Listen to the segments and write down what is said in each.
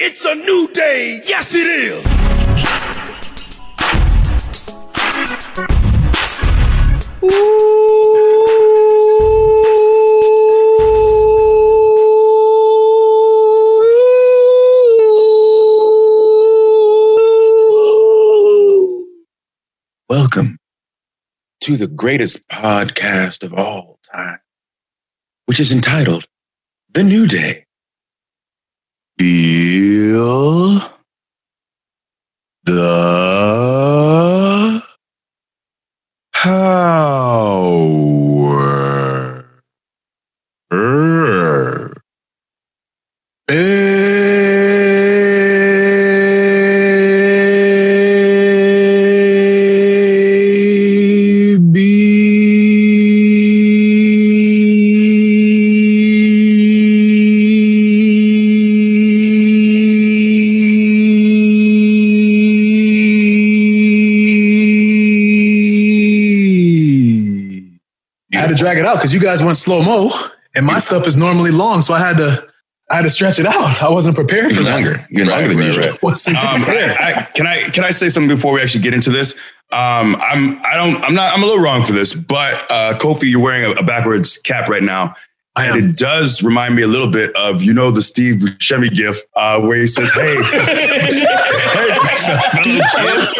It's a new day. Yes, it is. Welcome to the greatest podcast of all time, which is entitled The New Day. Feel the because you guys went slow mo, and my stuff is normally long, so I had to I had to stretch it out. I wasn't prepared for Even that. longer. Even longer than right, usual. right. Wasn't Um, prepared. I, I, can I can I say something before we actually get into this? Um, I'm I don't I'm not I'm a little wrong for this, but uh, Kofi, you're wearing a, a backwards cap right now. And it does remind me a little bit of you know the Steve Buscemi gif uh, where he says, "Hey, hey, fellow kids."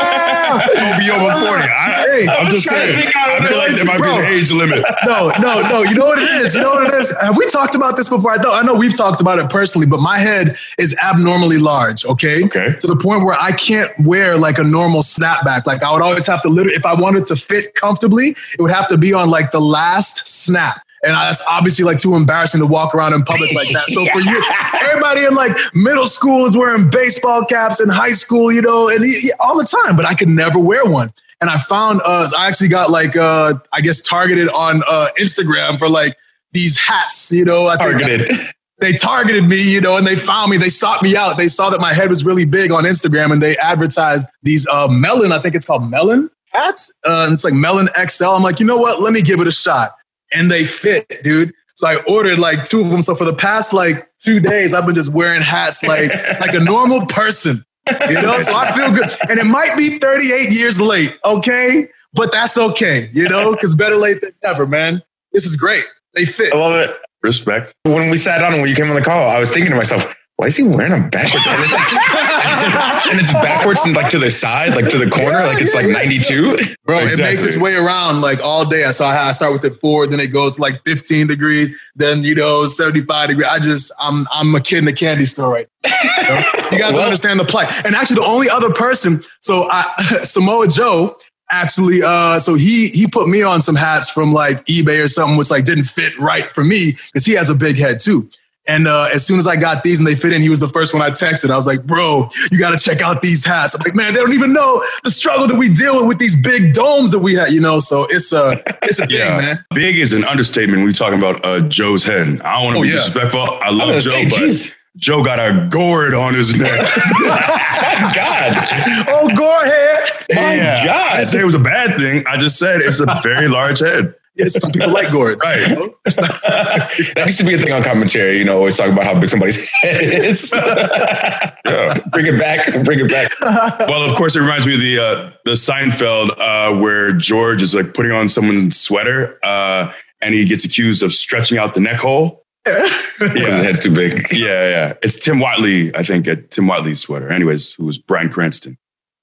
I'll be over forty. I, Hey, I'm just trying to saying. I feel like there might bro. be an age limit. no, no, no. You know what it is. You know what it is. Have we talked about this before? I know. I know we've talked about it personally, but my head is abnormally large. Okay. Okay. To the point where I can't wear like a normal snapback. Like I would always have to literally, if I wanted to fit comfortably, it would have to be on like the last snap. And that's obviously like too embarrassing to walk around in public like that. So for you, everybody in like middle school is wearing baseball caps in high school, you know, and he- he- all the time, but I could never wear one. And I found, uh, I actually got like, uh, I guess targeted on uh, Instagram for like these hats, you know. I think Targeted. they targeted me, you know, and they found me. They sought me out. They saw that my head was really big on Instagram, and they advertised these uh, melon. I think it's called melon hats. Uh, and it's like melon XL. I'm like, you know what? Let me give it a shot, and they fit, dude. So I ordered like two of them. So for the past like two days, I've been just wearing hats like like a normal person. You know, so I feel good. And it might be 38 years late, okay? But that's okay, you know, because better late than never, man. This is great. They fit. I love it. Respect. When we sat down and when you came on the call, I was thinking to myself, why is he wearing them backwards? And it's, like- and it's backwards and like to the side, like to the corner, like it's like 92. Bro, it makes its way around like all day. I, I start with it four, then it goes like 15 degrees, then you know 75 degrees. I just I'm I'm a kid in a candy store right. now. You, guys don't understand the play. And actually, the only other person, so I, Samoa Joe, actually, uh, so he he put me on some hats from like eBay or something, which like didn't fit right for me because he has a big head too. And uh, as soon as I got these and they fit in, he was the first one I texted. I was like, bro, you got to check out these hats. I'm like, man, they don't even know the struggle that we deal with with these big domes that we had, you know? So it's a, it's a thing, man. big is an understatement. when We talking about uh, Joe's head. I don't want to Oh, be yeah. disrespectful. I I love was Joe, say, but geez. Joe got a gourd on his neck. My God. Oh, gourd head. Oh my I God. didn't say it was a bad thing. I just said it's a very large head. Yes, some people like gourds. Right. you know? Not- that used to be a thing on commentary, you know, always talk about how big somebody's head is. bring it back, bring it back. Well, of course, it reminds me of the uh, the Seinfeld uh, where George is like putting on someone's sweater uh, and he gets accused of stretching out the neck hole. Because his head's too big. Yeah, yeah. It's Tim Whatley, I think, at Tim Whatley's sweater. Anyways, who was Bryan Cranston,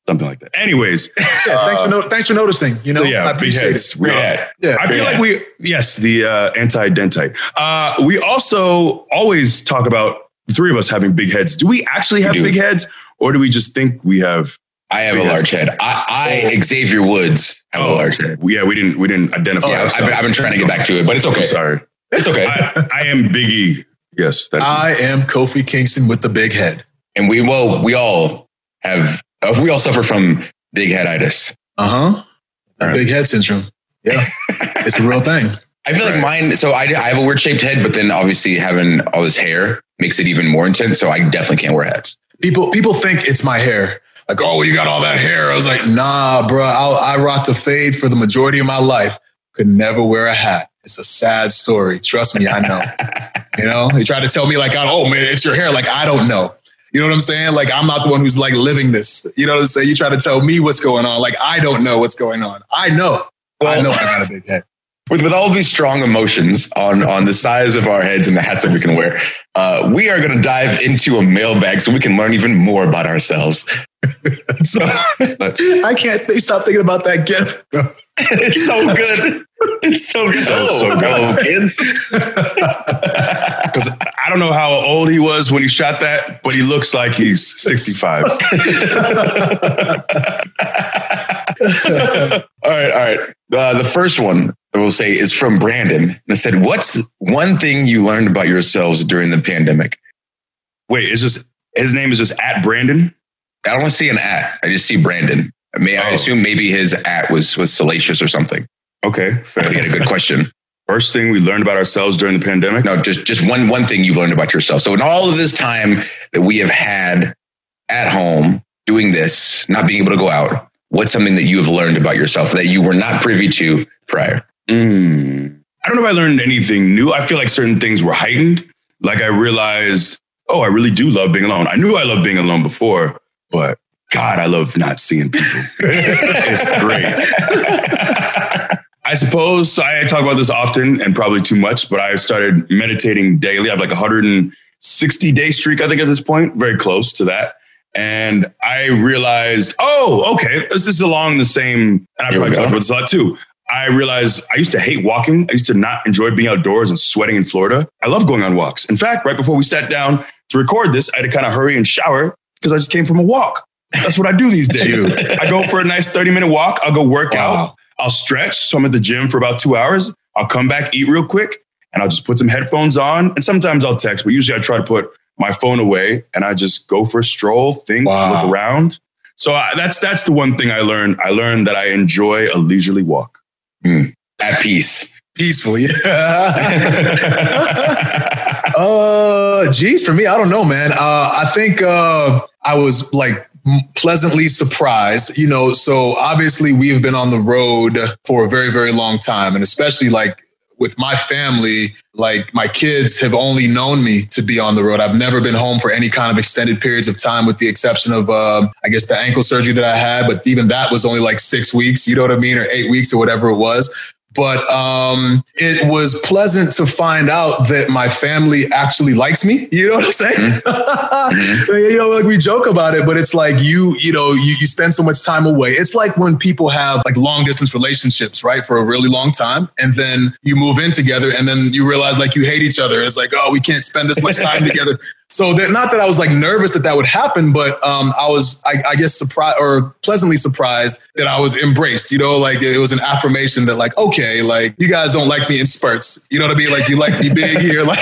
something like that. Anyways, yeah, thanks for no, thanks for noticing. You know, so yeah, I appreciate heads. it. We Great Yeah, I feel Great like we, yes, the uh, anti-dentite. Uh, we also always talk about the three of us having big heads. Do we actually have do. big heads, or do we just think we have? I have a Yes. large head. I, I Xavier Woods, have a large head. Yeah, we didn't. We didn't identify. Oh, Yeah, I've, been, I've been trying to get back to it, but it's okay. I'm sorry. It's okay. I, I am Biggie. Yes, that's I am Kofi Kingston with the big head. and we well, we all have uh, we all suffer from big headitis. Uh huh. Right. Big head syndrome. Yeah, it's a real thing. I feel like mine. So I, I have a weird shaped head, but then obviously having all this hair makes it even more intense. So I definitely can't wear hats. People people think it's my hair. Like, oh, you got all that hair. I was like, nah, bro. I, I rocked a fade for the majority of my life. Could never wear a hat. It's a sad story. Trust me, I know. you know, they try to tell me like, oh man, it's your hair. Like, I don't know. You know what I'm saying? Like, I'm not the one who's like living this. You know what I'm saying? You try to tell me what's going on. Like, I don't know what's going on. I know. Well, I know I got a big head with, with all these strong emotions on, on the size of our heads and the hats that we can wear, uh, we are going to dive into a mailbag so we can learn even more about ourselves. so I can't stop thinking about that gift. it's so good. It's so good. So, so good, kids. Because I don't know how old he was when he shot that, but he looks like he's 65. all right, all right. Uh, the first one I will say is from Brandon. And it said, What's one thing you learned about yourselves during the pandemic? Wait, is just his name is just at Brandon? I don't want to see an at. I just see Brandon. I mean, oh. I assume maybe his at was was salacious or something. Okay, fair. Had a good question. First thing we learned about ourselves during the pandemic? No, just just one one thing you've learned about yourself. So in all of this time that we have had at home doing this, not being able to go out, what's something that you have learned about yourself that you were not privy to prior? Mm. I don't know if I learned anything new. I feel like certain things were heightened. Like I realized, oh, I really do love being alone. I knew I loved being alone before, but God, I love not seeing people. it's great. I suppose I talk about this often and probably too much, but I started meditating daily. I have like a 160 day streak, I think, at this point, very close to that. And I realized, oh, okay, this, is along the same, and I probably talked about this a lot too. I realized I used to hate walking. I used to not enjoy being outdoors and sweating in Florida. I love going on walks. In fact, right before we sat down to record this, I had to kind of hurry and shower because I just came from a walk. That's what I do these days. I go for a nice 30 minute walk. I'll go work wow. out. I'll stretch. So I'm at the gym for about two hours. I'll come back, eat real quick, and I'll just put some headphones on. And sometimes I'll text, but usually I try to put my phone away and I just go for a stroll, think, wow. look around. So I, that's that's the one thing I learned. I learned that I enjoy a leisurely walk. Mm, at peace. Peaceful, yeah. uh, geez, for me, I don't know, man. Uh, I think uh, I was like pleasantly surprised, you know. So obviously, we have been on the road for a very, very long time, and especially like with my family, like my kids have only known me to be on the road. I've never been home for any kind of extended periods of time, with the exception of, uh, I guess, the ankle surgery that I had. But even that was only like six weeks, you know what I mean, or eight weeks or whatever it was but um, it was pleasant to find out that my family actually likes me. You know what I'm saying? Mm-hmm. you know, like we joke about it, but it's like you, you know, you, you spend so much time away. It's like when people have like long distance relationships, right, for a really long time, and then you move in together, and then you realize like you hate each other. It's like, oh, we can't spend this much time together. So that, not that I was like nervous that that would happen, but um, I was, I, I guess, surprised or pleasantly surprised that I was embraced. You know, like it was an affirmation that, like, okay, like you guys don't like me in spurts. You know what I mean? Like you like me big here, like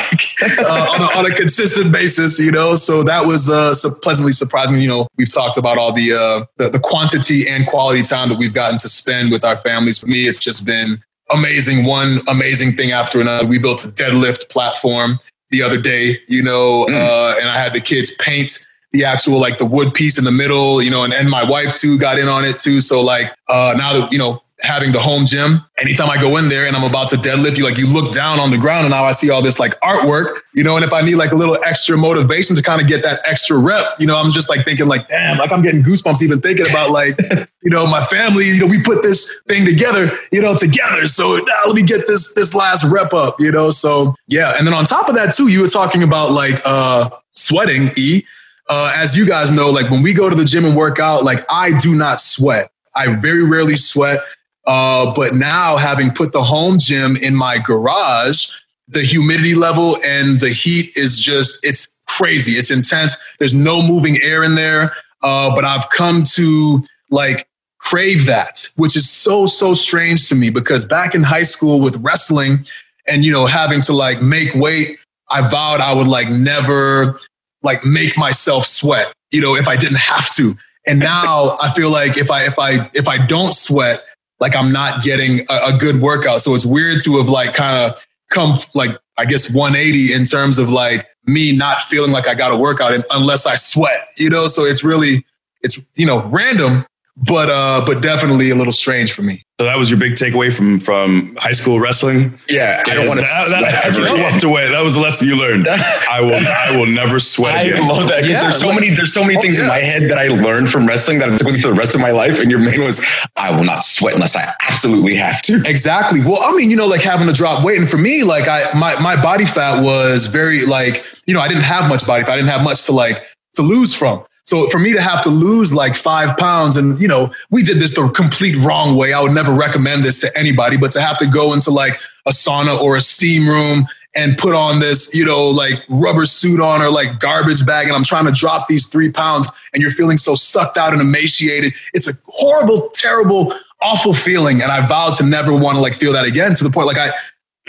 uh, on, a, on, a, consistent basis. You know, so that was uh, pleasantly surprising. You know, we've talked about all the, uh, the the quantity and quality time that we've gotten to spend with our families. For me, it's just been amazing one amazing thing after another. We built a deadlift platform the other day, you know, mm. uh, and I had the kids paint the actual like the wood piece in the middle, you know, and, and my wife too got in on it too. So like uh, now that you know having the home gym, anytime I go in there and I'm about to deadlift, you like you look down on the ground and now I see all this like artwork, you know, and if I need like a little extra motivation to kind of get that extra rep, you know, I'm just like thinking like, damn, like I'm getting goosebumps even thinking about like, you know, my family, you know, we put this thing together, you know, together. So now let me get this this last rep up, you know. So yeah. And then on top of that too, you were talking about like uh sweating, E. Uh, as you guys know, like when we go to the gym and work out, like I do not sweat. I very rarely sweat. Uh, but now, having put the home gym in my garage, the humidity level and the heat is just, it's crazy. It's intense. There's no moving air in there. Uh, but I've come to like crave that, which is so, so strange to me because back in high school with wrestling and, you know, having to like make weight, I vowed I would like never like make myself sweat, you know, if I didn't have to. And now I feel like if I, if I, if I don't sweat, like I'm not getting a, a good workout. So it's weird to have like kind of come like I guess 180 in terms of like me not feeling like I got a workout unless I sweat, you know. So it's really it's you know random, but uh, but definitely a little strange for me. So that was your big takeaway from from high school wrestling. Yeah, I don't want to that, sweat that, ever you walked away. That was the lesson you learned. I will I will never sweat I again. love that because Yeah, there's so like- many there's so many Oh, things in my head that I learned from wrestling that I took with me for the rest of my life. And your main was I will not sweat unless I absolutely have to. Exactly. Well, I mean, you know, like having to drop weight, and for me, like I my my body fat was very like you know I didn't have much body fat. I didn't have much to like to lose from. So for me to have to lose like five pounds, and you know, we did this the complete wrong way. I would never recommend this to anybody, but to have to go into like a sauna or a steam room and put on this, you know, like rubber suit on or like garbage bag, and I'm trying to drop these three pounds, and you're feeling so sucked out and emaciated. It's a horrible, terrible, awful feeling, and I vowed to never want to like feel that again. To the point, like I,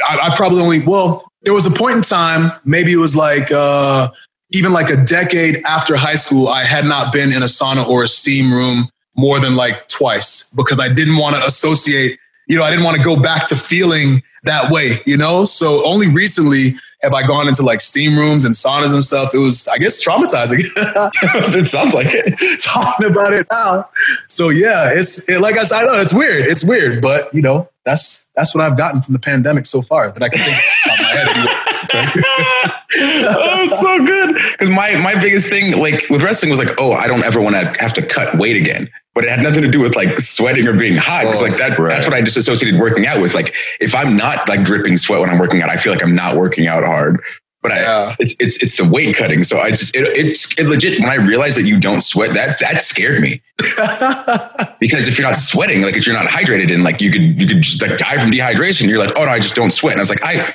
I, I probably only well, there was a point in time, maybe it was like uh, even like a decade after high school, I had not been in a sauna or a steam room more than like twice because I didn't want to associate, you know, I didn't want to go back to feeling that way, you know? So only recently have I gone into like steam rooms and saunas and stuff. It was, I guess, traumatizing it sounds like it. talking about it now. So yeah, it's it, like I said, I know it's weird. It's weird, but you know, that's that's what I've gotten from the pandemic so far that I can think my head. Anyway. oh, it's so good. Because my my biggest thing, like with wrestling, was like, oh, I don't ever want to have to cut weight again. But it had nothing to do with like sweating or being hot. Because Oh, like that, right. that's what I just associated working out with. Like if I'm not like dripping sweat when I'm working out, I feel like I'm not working out hard. But I, Yeah. it's it's it's the weight cutting. So I just it, it's it legit. When I realized that you don't sweat, that that scared me because if you're not sweating, like if you're not hydrated, and like you could you could just like die from dehydration. You're like, oh no, I just don't sweat. And I was like, I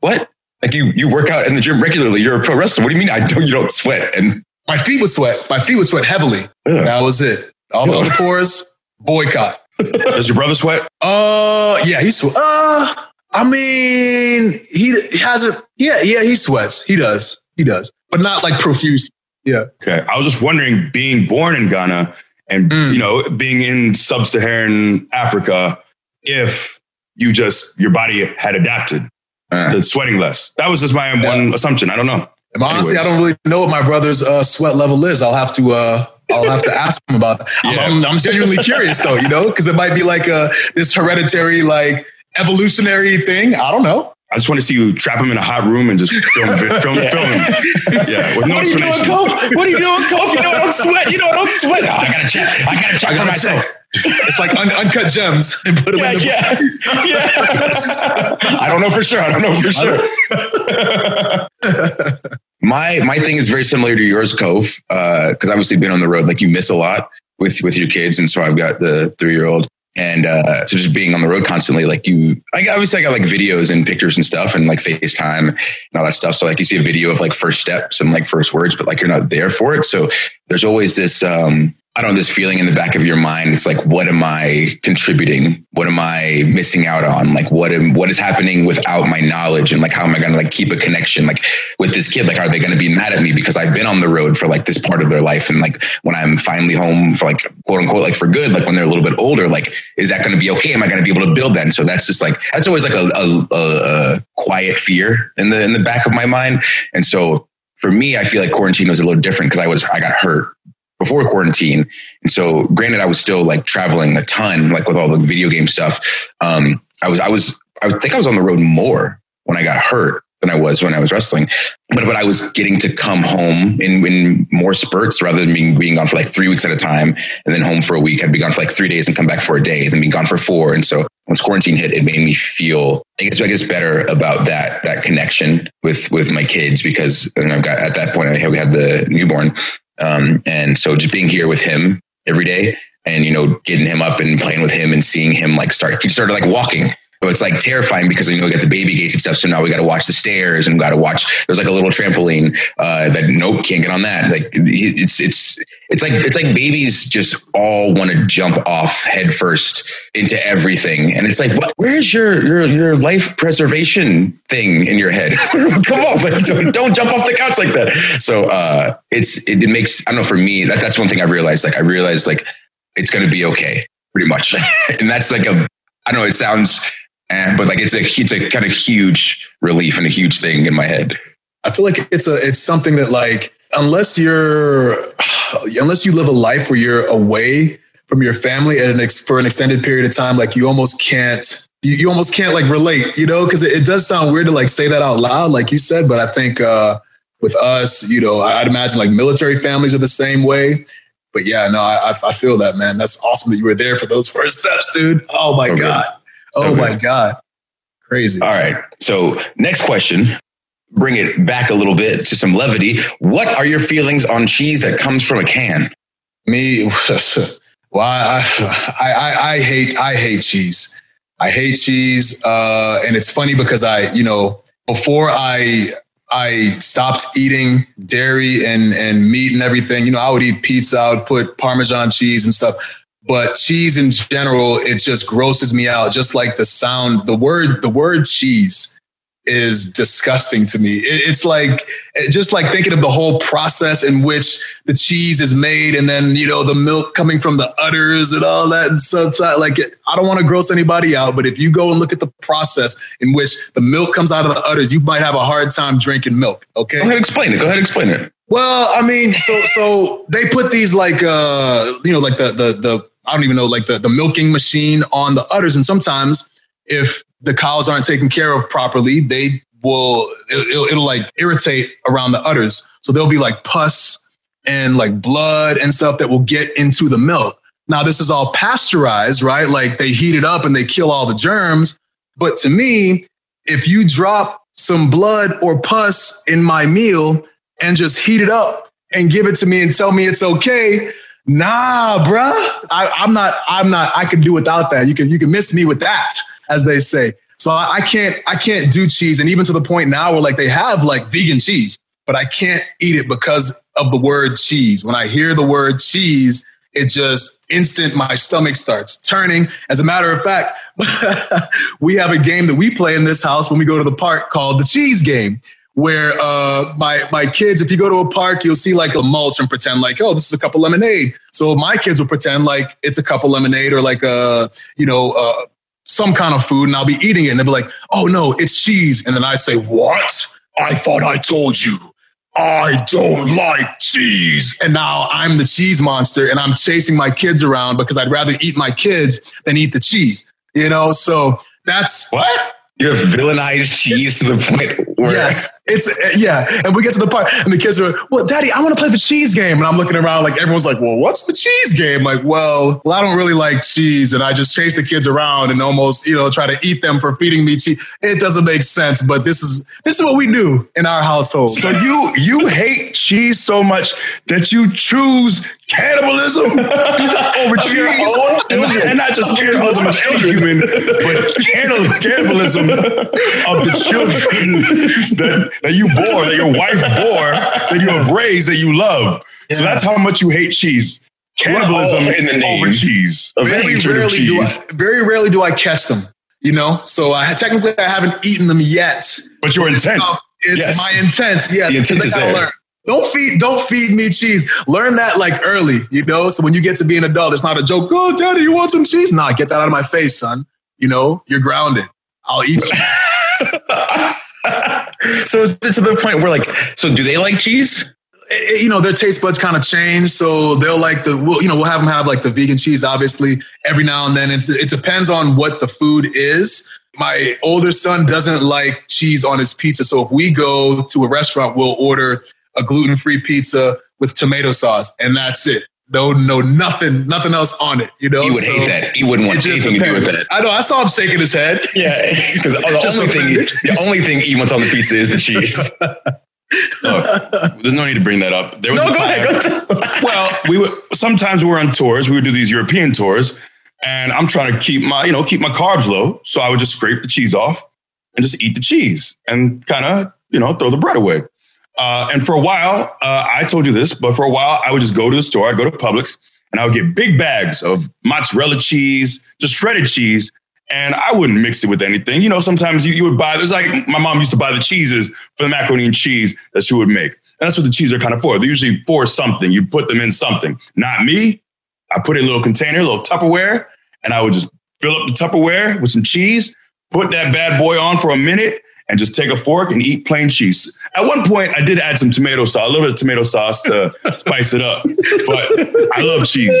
what? Like you you work out in the gym regularly. You're a pro wrestler. What do you mean? I don't you don't sweat? And My feet would sweat. My feet would sweat heavily. Ugh. That was it. All the other pores, boycott. Does your brother sweat? Uh, yeah, he sweat. Uh, I mean, he hasn't. Yeah, yeah, he sweats. He does. He does, but not like profuse. Yeah. Okay. I was just wondering, being born in Ghana and Mm. you know being in sub-Saharan Africa, if you just your body had adapted uh, to sweating less. That was just my one assumption. I don't know. And honestly, Anyways. I don't really know what my brother's uh, sweat level is. I'll have to. Uh, I'll have to ask him about that. I'm, Yeah. I'm, I'm genuinely curious though, you know, because it might be like a this hereditary, like evolutionary thing. I don't know. I just want to see you trap him in a hot room and just film, film, film him. Yeah, with no what are you doing, explanation. Kof? What are you doing, Kof? You know I don't sweat. You know I don't sweat. Oh, I gotta check. I gotta check I for gotta myself. It's like un- uncut gems and put them Yeah, in the. yeah, yeah. I don't know for sure. I don't know for sure. my my thing is very similar to yours, Kof, because obviously been on the road. Like you miss a lot with with your kids, and so I've got the three year old, and uh, so just being on the road constantly, like you, I obviously I got like videos and pictures and stuff, and like FaceTime and all that stuff. So like you see a video of like first steps and like first words, but like you're not there for it. So there's always this. um I don't know, this feeling in the back of your mind. It's like, what am I contributing? What am I missing out on? Like, what am, what is happening without my knowledge? And like, how am I going to like keep a connection? Like with this kid, like, are they going to be mad at me because I've been on the road for like this part of their life? And like, when I'm finally home for like, quote unquote, like for good, like when they're a little bit older, like, is that going to be okay? Am I going to be able to build? And so that's just like, that's always like a, a, a, a quiet fear in the, in the back of my mind. And so for me, I feel like quarantine was a little different because I was, I got hurt before quarantine. And so granted, I was still like traveling a ton, like with all the video game stuff. Um, I was, I was, I think I was on the road more when I got hurt than I was when I was wrestling. But but I was getting to come home in, in more spurts rather than being being gone for like three weeks at a time and then home for a week. I'd be gone for like three days and come back for a day, then be gone for four. And so once quarantine hit, it made me feel I guess I guess better about that that connection with with my kids because and I've got at that point I we had the newborn. Um, and so just being here with him every day and, you know, getting him up and playing with him and seeing him like start, he started like walking. So it's like terrifying because, you know, we got the baby gates and stuff. So now we got to watch the stairs and got to watch, there's like a little trampoline, uh, that nope, can't get on that. Like it's, it's, it's like, it's like babies just all want to jump off headfirst into everything. And it's like, what, where's your, your, your life preservation thing in your head? Come on, like, don't, don't jump off the couch like that. So, uh, it's, it, it makes, I don't know, for me, that, that's one thing I realized. Like, I realized like, it's to be okay pretty much. and that's like a, I don't know, it sounds, eh, but like, it's a, it's a kind of huge relief and a huge thing in my head. I feel like it's a it's something that like unless you're unless you live a life where you're away from your family at an ex- for an extended period of time, like you almost can't you, you almost can't like relate, you know, because it, it, does sound weird to like say that out loud, like you said. But I think uh, with us, you know, I'd imagine like military families are the same way. But yeah, no, I, I feel that, man. That's awesome that you were there for those first steps, dude. Oh my okay. God. Oh okay. my God. Crazy. All right. So, next question. Bring it back a little bit to some levity. What are your feelings on cheese that comes from a can? Me, well, I, I, I, I hate, I hate cheese. I hate cheese. Uh, and it's funny because I, you know, before I I stopped eating dairy and and meat and everything, you know, I would eat pizza, I would put Parmesan cheese and stuff. But cheese in general, it just grosses me out. Just like the sound, the word, the word cheese is disgusting to me. it's like just like thinking of the whole process in which the cheese is made, and then you know the milk coming from the udders and all that and stuff. Like I don't want to gross anybody out, but if you go and look at the process in which the milk comes out of the udders, you might have a hard time drinking milk. Okay, go ahead, explain it. Go ahead, explain it. Well, I mean, so so they put these like uh you know like the the the I don't even know like the the milking machine on the udders, and sometimes if the cows aren't taken care of properly, they will it'll, it'll, like irritate around the udders. So there'll be like pus and like blood and stuff that will get into the milk. Now this is all pasteurized, right? Like they heat it up and they kill all the germs. But to me, if you drop some blood or pus in my meal and just heat it up and give it to me and tell me it's okay, nah, bruh. I, I'm not. I'm not. I can do without that. You can. You can miss me with that as they say. So I, I can't I can't do cheese, and even to the point now where like they have like vegan cheese, but I can't eat it because of the word cheese. When I hear the word cheese, it just instant my stomach starts turning. As a matter of fact, we have a game that we play in this house when we go to the park called the cheese game. Where uh, my my kids, if you go to a park, you'll see like a mulch and pretend like, oh, this is a cup of lemonade. So my kids will pretend like it's a cup of lemonade or like a you know uh, some kind of food and I'll be eating it and they'll be like, oh no, it's cheese. And then I say, what? I thought I told you. I don't like cheese. And now I'm the cheese monster and I'm chasing my kids around because I'd rather eat my kids than eat the cheese. You know, so that's what? You have villainized cheese to the point yes, it's yeah. And we get to the part, and the kids are, well, Daddy, I want to play the cheese game. And I'm looking around like everyone's like, well, what's the cheese game? Like, well, well, I don't really like cheese, and I just chase the kids around and almost, you know, try to eat them for feeding me cheese. It doesn't make sense, but this is this is what we do in our household. So you you hate cheese so much that you choose cannibalism over cheese, and, and, not just cannibalism of human, but cannibalism of the children that, that you bore, that your wife bore, that you have raised, that you love. Yeah. So that's how much you hate cheese. Oh, Cannibalism in the name over cheese. Uh, very rarely cheese. do I, very rarely do I catch them. You know, so I technically I haven't eaten them yet. But your intent. It's yes. my intent. Yes. The intent is there. Learn. Don't feed, don't feed me cheese. Learn that like early, you know. So when you get to be an adult, it's not a joke. Oh, daddy, you want some cheese? Nah, get that out of my face, son. You know, you're grounded. I'll eat you. so it's to the point where like, so do they like cheese? Eh, you know their taste buds kind of change so they'll like the we'll, you know we'll have them have like the vegan cheese obviously every now and then it, it depends on what the food is my older son doesn't like cheese on his pizza so if we go to a restaurant we'll order a gluten-free pizza with tomato sauce, and that's it. No, no, nothing, nothing else on it. You know, he would so hate that. He wouldn't want anything to do with that. I know. I saw him shaking his head. Yeah, because the only thing, the only thing he wants on the pizza is the cheese. Look, there's no need to bring that up. There was no, a time. well, we would sometimes we were on tours. We would do these European tours, and I'm trying to keep my, you know, keep my carbs low. So I would just scrape the cheese off and just eat the cheese and kind of, you know, throw the bread away. Uh, and for a while, uh, I told you this, but for a while, I would just go to the store, I'd go to Publix, and I would get big bags of mozzarella cheese, just shredded cheese. And I wouldn't mix it with anything. You know, sometimes you, you would buy, there's like my mom used to buy the cheeses for the macaroni and cheese that she would make. And that's what the cheese are kind of for. They're usually for something. You put them in something. Not me. I put it in a little container, a little Tupperware, and I would just fill up the Tupperware with some cheese, put that bad boy on for a minute, and just take a fork and eat plain cheese. At one point, I did add some tomato sauce, a little bit of tomato sauce to spice it up, but I love cheese.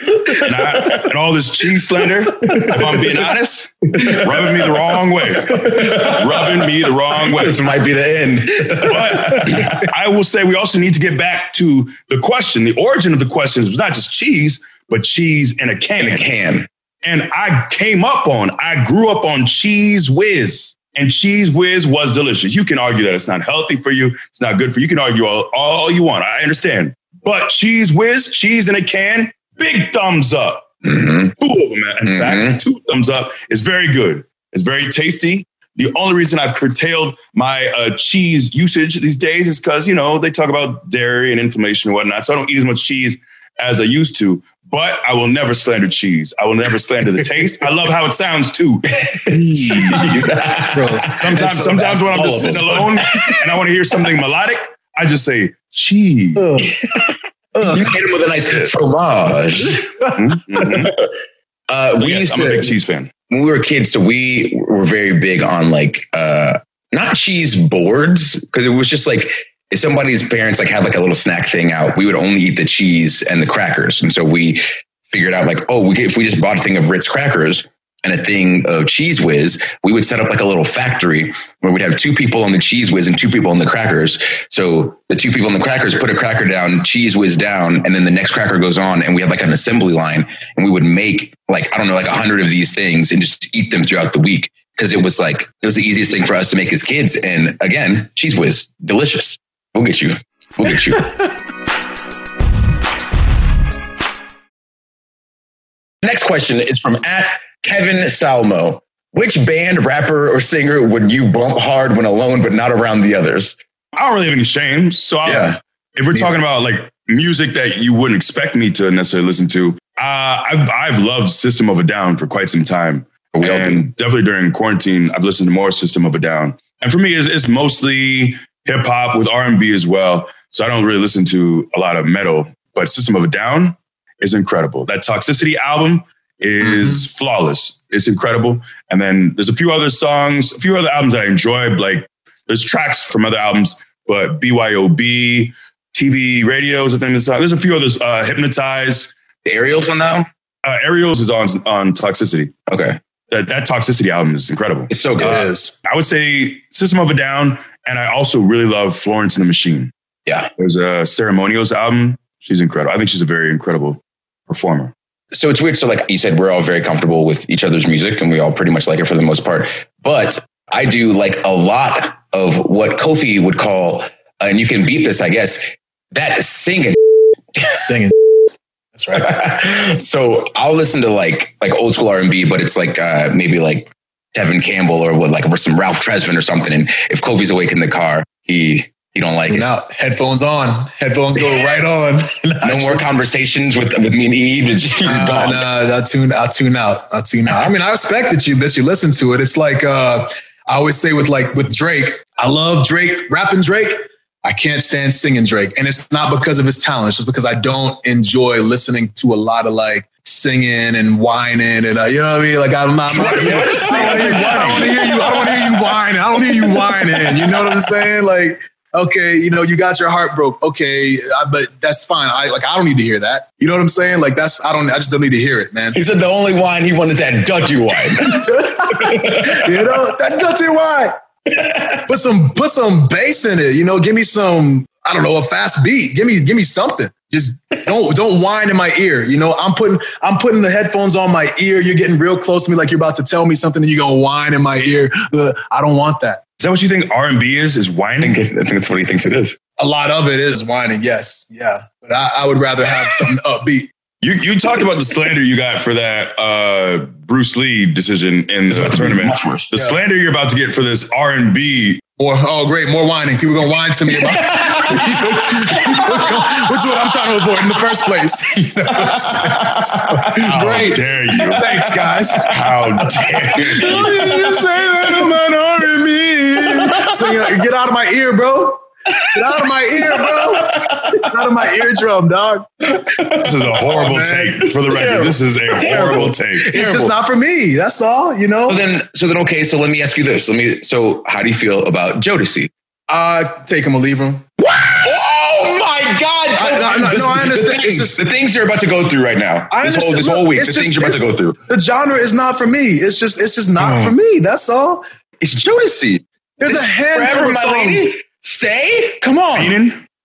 And, I, and all this cheese slander, if I'm being honest, rubbing me the wrong way. Rubbing me the wrong way. This might be the end. But I will say we also need to get back to the question. The origin of the question was not just cheese, but cheese in a can. In a can. And I came up on, I grew up on Cheez Whiz. And Cheez Whiz was delicious. You can argue that it's not healthy for you, it's not good for you. You can argue all, all you want. I understand. But Cheez Whiz, cheese in a can, big thumbs up. Mhm. Two of them, in Mhm. fact, two thumbs up is very good. It's very tasty. The only reason I've curtailed my uh, cheese usage these days is because, you know, they talk about dairy and inflammation and whatnot. So I don't eat as much cheese as I used to. But I will never slander cheese. I will never slander the taste. I love how it sounds too. Sometimes, sometimes when I'm just sitting alone and I want to hear something melodic, I just say cheese. You hit him with a nice fromage. Mhm. Uh, we Yes, used I'm a to, big cheese fan. when we were kids, so we were very big on like uh not cheese boards because it was just like if somebody's parents like had like a little snack thing out, we would only eat the cheese and the crackers, and so we figured out like oh, we could, if we just bought a thing of Ritz crackers and a thing of Cheez Whiz, we would set up like a little factory where we'd have two people on the Cheez Whiz and two people on the crackers. So the two people on the crackers put a cracker down, Cheez Whiz down, and then the next cracker goes on, and we had like an assembly line, and we would make like I don't know like a hundred of these things and just eat them throughout the week because it was like it was the easiest thing for us to make as kids. And again, Cheez Whiz, delicious. We'll get you. We'll get you. Next question is from at Kevin Salmo. Which band, rapper, or singer would you bump hard when alone but not around the others? I don't really have any shame. So I'll, Yeah. if we're talking about like music that you wouldn't expect me to necessarily listen to, uh, I've I've loved System of a Down for quite some time, We and definitely during quarantine, I've listened to more System of a Down. And for me, it's, it's mostly hip hop with R and B as well. So I don't really listen to a lot of metal, but System of a Down is incredible. That Toxicity album is flawless. It's incredible. And then there's a few other songs, a few other albums that I enjoy. Like there's tracks from other albums, but BYOB, TV radios, I think there's, there's a few others. Uh, Hypnotize, The Aerials on that one? uh, Aerials is on on Toxicity. Okay. That that Toxicity album is incredible. It's so good. Uh, I would say System of a Down, and I also really love Florence and the Machine. Yeah. There's a Ceremonials album. She's incredible. I think she's a very incredible performer. so it's weird. So, like you said, we're all very comfortable with each other's music and we all pretty much like it for the most part. But I do like a lot of what Kofi would call, and you can beat this, I guess, that singing. singing. That's right. so I'll listen to like like old school R and B, but it's like uh, maybe like Tevin Campbell or what, like or some Ralph Tresvant or something. And if Kofi's awake in the car, he he don't like it. out. Headphones on. Headphones go right on. No more conversations with with me and Eve. It's just Uh, gone. I'll tune. I'll tune out. I'll tune out. I mean, I respect that you that you listen to it. It's like uh, I always say with like with Drake. I love Drake, rapping Drake. I can't stand singing Drake, and it's not because of his talent. It's just because I don't enjoy listening to a lot of like singing and whining, and uh, you know what I mean. Like I'm not. I'm not you know, I don't want to hear you. I don't want to hear you whining. I don't hear you whining. You know what I'm saying? Like okay, you know, you got your heart broke. Okay, I, but that's fine. I like I don't need to hear that. You know what I'm saying? Like that's I don't I just don't need to hear it, man. He said the only wine he wanted is that Dutty Wine. you know, that dirty wine. Put some put some bass in it. You know, give me some I don't know a fast beat. Give me give me something. Just don't don't whine in my ear. You know, I'm putting I'm putting the headphones on my ear. You're getting real close to me, like you're about to tell me something, and you're gonna whine in my ear. Uh, I don't want that. Is that what you think R and B is? Is I whining? think, I think that's what he thinks it is. A lot of it is whining. Yes, yeah, but I, I would rather have something upbeat. You you talked about the slander you got for that uh, Bruce Lee decision in the about to be tournament. The Yeah. slander you're about to get for this R and B. Oh great, more whining. People gonna whine to me about which is what I'm trying to avoid in the first place. You know what I'm saying? So, How great. dare you? Thanks, guys. How dare you? you say that about me? Sing, get out of my ear, bro. Get out of my ear, bro. Get out of my eardrum, dog. This is a horrible man. take. For the record, this is a horrible take. It's Terrible. just not for me. That's all, you know. So then, so then, okay. So let me ask you this. Let me. So, how do you feel about Jodeci? Uh, take him or leave him. Oh my God, I no, no, This- no, I understand. The things, just- the things you're about to go through right now. I This whole, understand. this whole Look, week, the it's things you're about to go through. The genre is not for me. It's just it's just not Oh. for me. That's all. It's Jodeci. There's It's a handful Forever, of my songs. lady. Stay. Come on.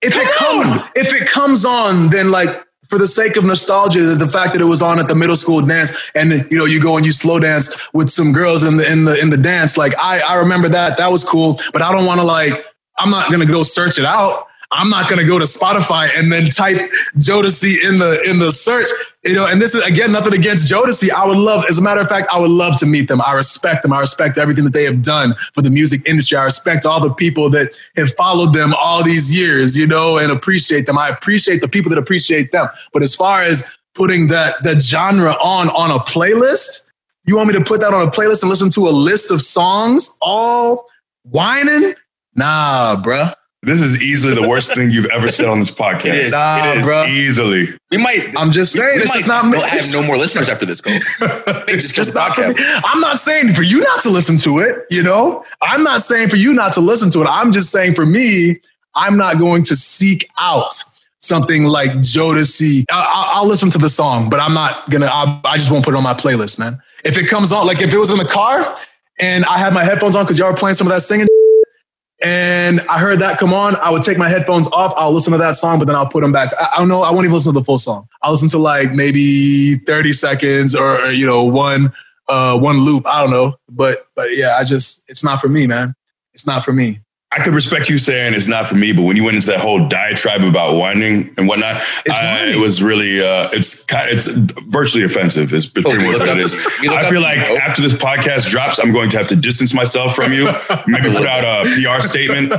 If it comes, if it comes on, then like for the sake of nostalgia, the fact that it was on at the middle school dance, and you know you go and you slow dance with some girls in the in the in the dance, like I I remember that that was cool. But I don't want to like I'm not gonna go search it out. I'm not gonna go to Spotify and then type Jodeci in the in the search. You know, and this is again nothing against Jodeci. I would love, as a matter of fact, I would love to meet them. I respect them. I respect everything that they have done for the music industry. I respect all the people that have followed them all these years, you know, and appreciate them. I appreciate the people that appreciate them. But as far as putting that that genre on on a playlist, you want me to put that on a playlist and listen to a list of songs all whining? Nah, bruh. This is easily the worst thing you've ever said on this podcast. It is. Nah, It is bruh. Easily. We might. I'm just saying, we it's might just not me. we'll have no more listeners after this. Cole. it's just not for me. I'm not saying for you not to listen to it, you know? I'm not saying for you not to listen to it. I'm just saying for me, I'm not going to seek out something like Jodeci. I- I- I'll listen to the song, but I'm not gonna, I, I just won't put it on my playlist, man. If it comes on, like if it was in the car and I had my headphones on because y'all were playing some of that singing and I heard that come on, I would take my headphones off. I'll listen to that song, but then I'll put them back. I, I don't know. I won't even listen to the full song. I'll listen to like maybe 30 seconds or, or, you know, one, uh, one loop. I don't know. But, but yeah, I just, it's not for me, man. It's not for me. I could respect you saying it's not for me, but when you went into that whole diatribe about whining and whatnot, I- it was really uh, it's kind it's virtually offensive. Is pretty Oh, much what up it is. to- we look I feel like you. after this podcast drops, I'm going to have to distance myself from you. Maybe put out a PR statement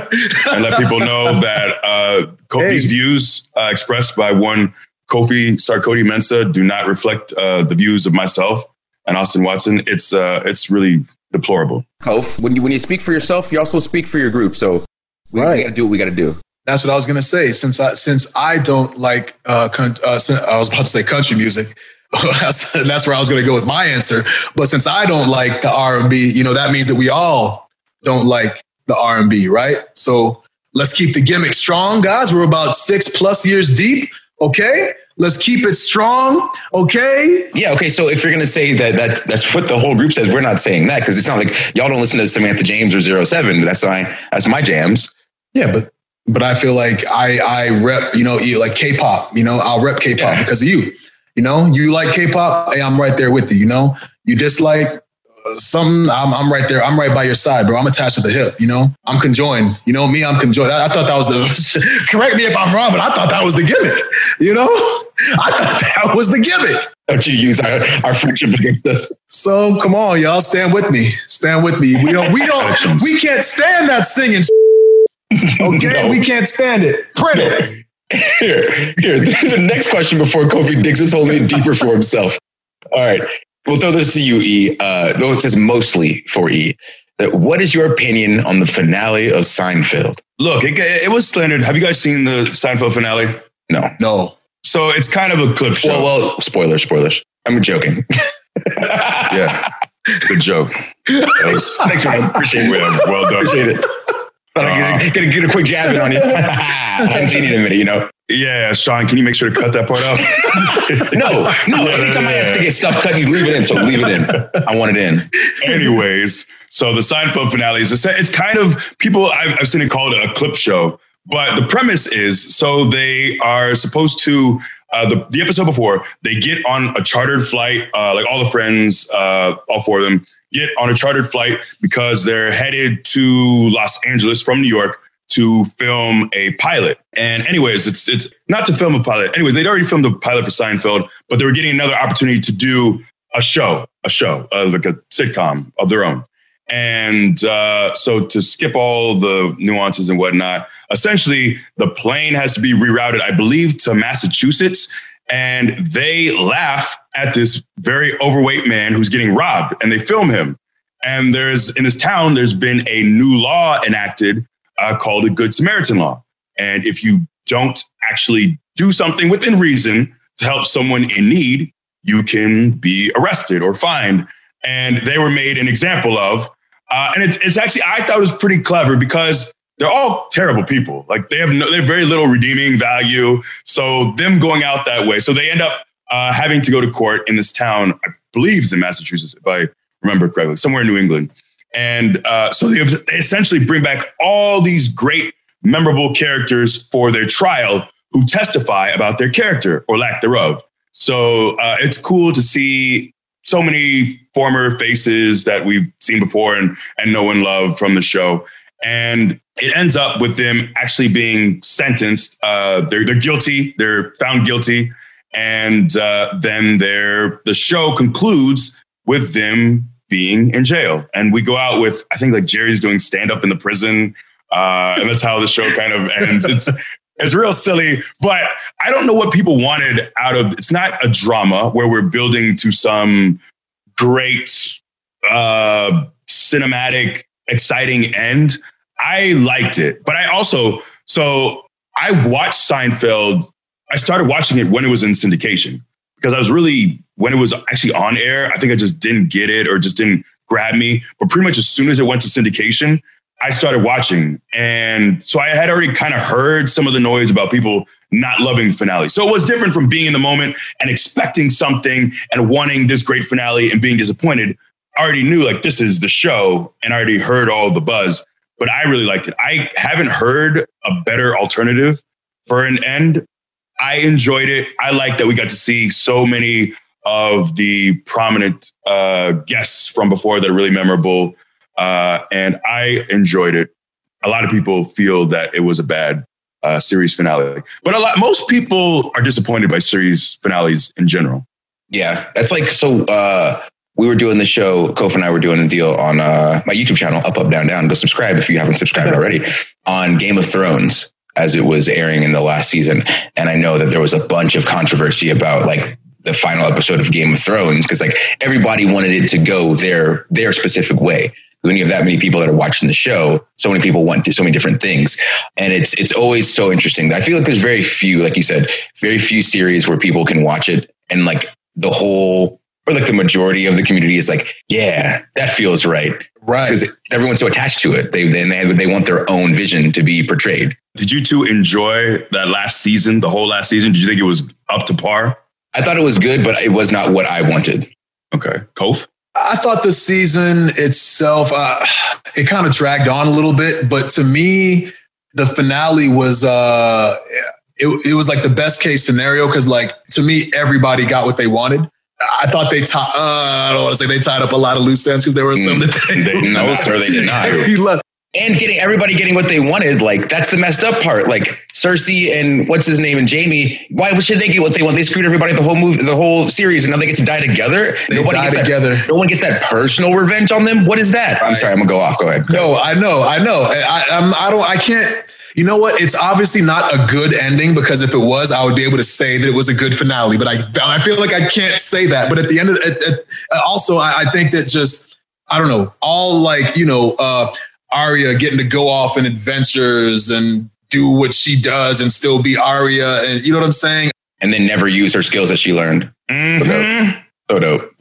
and let people know that uh, Kofi's Hey. views uh, expressed by one Kofi Sarkodie-Mensah do not reflect uh, the views of myself and Austin Watson. It's uh, it's really deplorable. Kof, when you when you speak for yourself, you also speak for your group. So we, Right. we got to do what we got to do. That's what I was gonna say. Since I since I don't like uh, con- uh sin- I was about to say country music. that's that's where I was gonna go with my answer. But since I don't like the R and B, you know that means that we all don't like the R and B, right? So let's keep the gimmick strong, guys. We're about six plus years deep. Okay, let's keep it strong. Okay, Yeah. Okay. So if you're gonna say that that that's what the whole group says, we're not saying that because it's not like y'all don't listen to Samantha James or Zero Seven. That's my that's my jams. Yeah, but but I feel like I I rep you know you like K-pop. You know I'll rep K-pop Yeah. because of you. You know you like K-pop. Hey, I'm right there with you. You know you dislike something. I'm I'm right there. I'm right by your side, bro. I'm attached to the hip. You know I'm conjoined. You know me. I'm conjoined. I, I thought that was the. correct me if I'm wrong, but I thought that was the gimmick. You know I thought that was the gimmick. Don't you use our, our friendship against us? So come on, y'all, stand with me. Stand with me. We don't. We don't. we can't stand that singing. Okay, No. we can't stand it. Print it. Here, here. The next question before Kofi digs his hole in deeper for himself. All right. We'll throw this to you, E. Uh, though it says mostly for E. Uh, What is your opinion on the finale of Seinfeld? Look, it, it was slandered. Have you guys seen the Seinfeld finale? No. No. So it's kind of a clip show. Well, well, spoilers, spoilers. I'm joking. yeah, good joke. That was- Thanks, man. Appreciate it. well, well done. Appreciate it. Thought I'd get, a, get, a, get a quick jab in on you. I haven't seen you in a minute, you know. Yeah, Sean, can you make sure to cut that part out? No, no. Anytime I ask to get stuff cut, you leave it in. So leave it in. I want it in. Anyways, so the Seinfeld finale is a, it's kind of people I've, I've seen it called a clip show, but the premise is so they are supposed to uh, the the episode before they get on a chartered flight, uh, like all the friends, uh, all four of them get on a chartered flight because they're headed to Los Angeles from New York to film a pilot. And anyways, it's it's not to film a pilot. Anyways, they'd already filmed a pilot for Seinfeld, but they were getting another opportunity to do a show, a show, uh, like a sitcom of their own. And uh, so to skip all the nuances and whatnot, essentially the plane has to be rerouted, I believe, to Massachusetts. And they laugh at this very overweight man who's getting robbed and they film him. And there's in this town, there's been a new law enacted uh, called a Good Samaritan law. And if you don't actually do something within reason to help someone in need, you can be arrested or fined. And they were made an example of. Uh, and it's, it's actually, I thought it was pretty clever because they're all terrible people. Like they have no, they have very little redeeming value. So them going out that way, so they end up uh, having to go to court in this town. I believe is in Massachusetts, if I remember correctly, somewhere in New England. And uh, so they, they essentially bring back all these great, memorable characters for their trial who testify about their character or lack thereof. So uh, it's cool to see so many former faces that we've seen before and and know and love from the show. And it ends up with them actually being sentenced. Uh, they're they're guilty. They're found guilty, and uh, then the show concludes with them being in jail. And we go out with I think like Jerry's doing stand up in the prison, uh, and that's how the show kind of ends. It's it's real silly, but I don't know what people wanted out of. It's not a drama where we're building to some great uh, cinematic, exciting end. I liked it, but I also so I watched Seinfeld. I started watching it when it was in syndication because I was really when it was actually on air. I think I just didn't get it or just didn't grab me. But pretty much as soon as it went to syndication, I started watching. And so I had already kind of heard some of the noise about people not loving finale. So it was different from being in the moment and expecting something and wanting this great finale and being disappointed. I already knew like this is the show and I already heard all the buzz, but I really liked it. I haven't heard a better alternative for an end. I enjoyed it. I like that we got to see so many of the prominent uh, guests from before that are really memorable. Uh, and I enjoyed it. A lot of people feel that it was a bad uh, series finale, but a lot most people are disappointed by series finales in general. Yeah, that's like so. Uh, we were doing the show. Kof and I were doing the deal on uh, my YouTube channel, Up Up Down Down. Go subscribe if you haven't subscribed already on Game of Thrones as it was airing in the last season. And I know that there was a bunch of controversy about like the final episode of Game of Thrones because like everybody wanted it to go their their specific way when you have that many people that are watching the show, so many people want so many different things. And it's it's always so interesting. I feel like there's very few, like you said, very few series where people can watch it and like the whole or like the majority of the community is like, yeah, that feels right. Right. Because everyone's so attached to it. They then they, they want their own vision to be portrayed. Did you two enjoy that last season, the whole last season? Did you think it was up to par? I thought it was good, but it was not what I wanted. Okay. Kof? I thought the season itself, uh, it kind of dragged on a little bit, but to me, the finale was uh, it, it was like the best case scenario because, like, to me, everybody got what they wanted. I thought they tied. Uh, I don't want to say they tied up a lot of loose ends because there were some Mm. that they, They, no, sir, they did not. He left. And getting everybody getting what they wanted. Like that's the messed up part. Like Cersei and what's his name and Jaime. Why should they get what they want? They screwed everybody the whole movie, the whole series, and now they get to die together. They die gets that- together. no one gets that personal revenge on them. What is that? I'm sorry, I'm gonna go off. Go ahead. No, I know, I know. I, I'm, I don't, I can't. You know what? It's obviously not a good ending because if it was, I would be able to say that it was a good finale. But I, I feel like I can't say that. But at the end of, at, also, I, I think that just, I don't know, all like you know, uh, Arya getting to go off in adventures and do what she does and still be Arya, and you know what I'm saying? And then never use her skills that she learned. Mhm. So dope.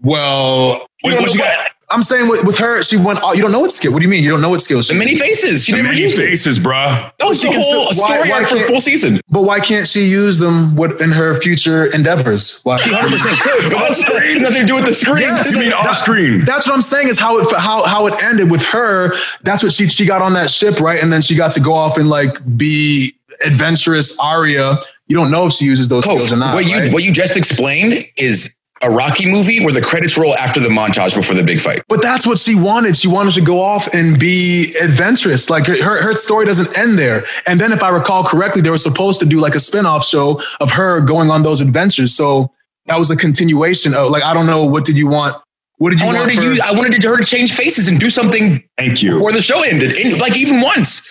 Well, What, what you got? I'm saying with, with her, she went. Oh, you don't know what skill. What do you mean? You don't know what skills? The she many faces. She The never many used it. faces, bruh. That was the whole still- story why arc for full season. But why can't she use them what, in her future endeavors? Why? She 100% could. But that's screen? nothing to do with the screen. Yes. You mean off screen? That's what I'm saying is how it how how it ended with her. That's what she she got on that ship, right? And then she got to go off and like be adventurous Arya. You don't know if she uses those skills or not. what you right? what you just explained is a Rocky movie where the credits roll after the montage before the big fight. but that's what she wanted. She wanted to go off and be adventurous. Like her, her story doesn't end there. And then, if I recall correctly, they were supposed to do like a spin-off show of her going on those adventures. So that was a continuation of like, I don't know, what did you want? What did you I wanted want? her to for- use. I wanted her to change faces and do something Thank you. before the show ended, and, like even once.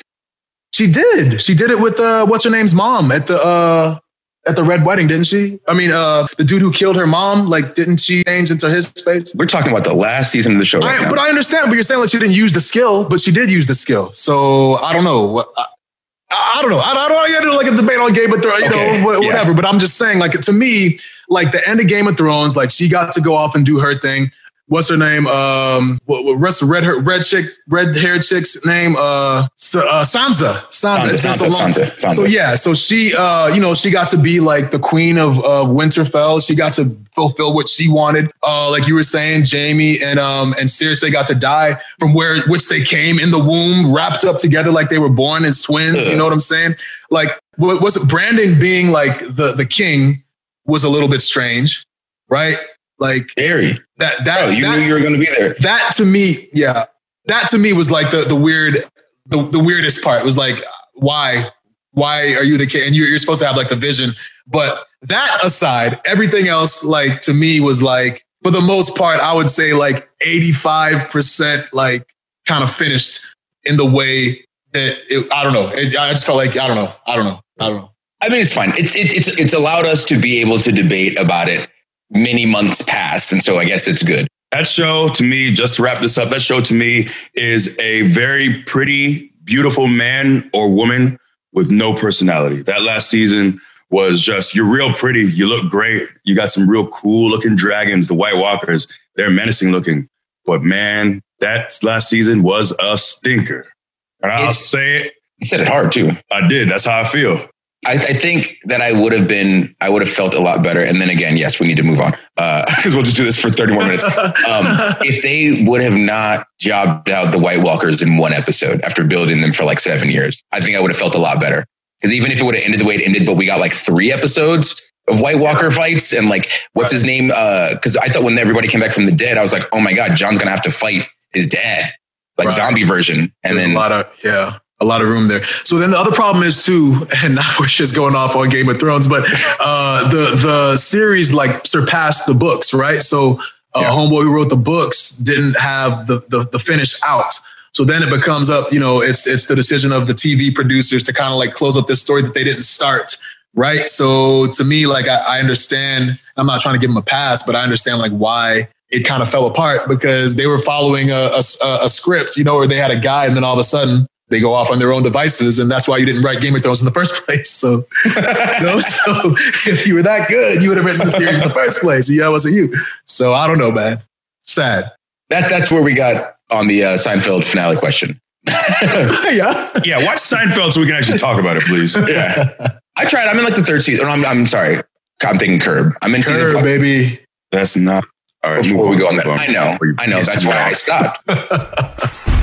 She did. She did it with uh, what's her name's mom at the uh, at the red wedding, didn't she? I mean, uh, the dude who killed her mom, like, didn't she change into his space? We're talking about the last season of the show right I, but I understand. But you're saying like she didn't use the skill, but she did use the skill. So I don't know. I, I don't know. I, I don't want to get into like a debate on Game of Thrones, you Okay, know, wha- yeah. whatever. But I'm just saying, like, to me, like the end of Game of Thrones, like she got to go off and do her thing. What's her name? Um, what, what what's the red hair, red chick, red hair chick's name? Uh, Sa- uh Sansa. Sansa. Sansa, It's so Sansa. Sansa, Sansa. So yeah, so she, uh, you know, she got to be like the queen of of Winterfell. She got to fulfill what she wanted. Uh, like you were saying, Jaime and um and Cersei got to die from where which they came in the womb, wrapped up together like they were born as twins. You know what I'm saying? Like, what was? Brandon being like the the king was a little bit strange, right? Like Very. that that Oh, you that, knew you were going to be there. that to me, yeah, that to me was like the the weird, the, the weirdest part was like, why, why are you the kid? And you're, you're supposed to have like the vision, but that aside, everything else, like to me, was like for the most part, I would say like 85 percent, like kind of finished in the way that it, I don't know. It, I just felt like I don't know, I don't know, I don't know. I mean, it's fine. It's it, it's it's allowed us to be able to debate about it many months past, and so I guess it's good. That show to me, just to wrap this up, that show to me is a very pretty, beautiful man or woman with no personality. That last season was just, you're real pretty. You look great. You got some real cool looking dragons, the White Walkers. They're menacing looking. But man, that last season was a stinker. And I'll It's- say it, You said it hard too. I did. That's how I feel. I, I think that I would have been, I would have felt a lot better. And then again, yes, we need to move on because we'll just do this for 30 more minutes. Um, if they would have not jobbed out the White Walkers in one episode after building them for like seven years, I think I would have felt a lot better. Because even if it would have ended the way it ended, but we got like three episodes of White Walker fights and like, what's his name? Because I thought when everybody came back from the dead, I was like, oh my God, Jon's going to have to fight his dad, like Right. zombie version. And There's then a lot of yeah, a lot of room there. So then the other problem is too, and now we're just going off on Game of Thrones, but uh, the the series like surpassed the books, right? So uh, Yeah. homeboy who wrote the books didn't have the, the the finish out. So then it becomes up, you know, it's it's the decision of the TV producers to kind of like close up this story that they didn't start, right? So to me, like I, I understand. I'm not trying to give them a pass, but I understand like why it kind of fell apart because they were following a, a, a script, you know, or they had a guide and then all of a sudden they go off on their own devices. And that's why you didn't write Game of Thrones in the first place. So, you know, so if you were that good, you would have written the series in the first place. Yeah, it wasn't you. So I don't know, man. Sad. that's, that's where we got on the uh, Seinfeld finale question. yeah. Yeah, watch Seinfeld so we can actually talk about it, please. yeah. I tried. I'm in like the third season. Or I'm, I'm sorry. I'm thinking Curb. I'm in season Curb, five. baby. That's not. All right, Before we go on that, I know, I know. That's why I stopped.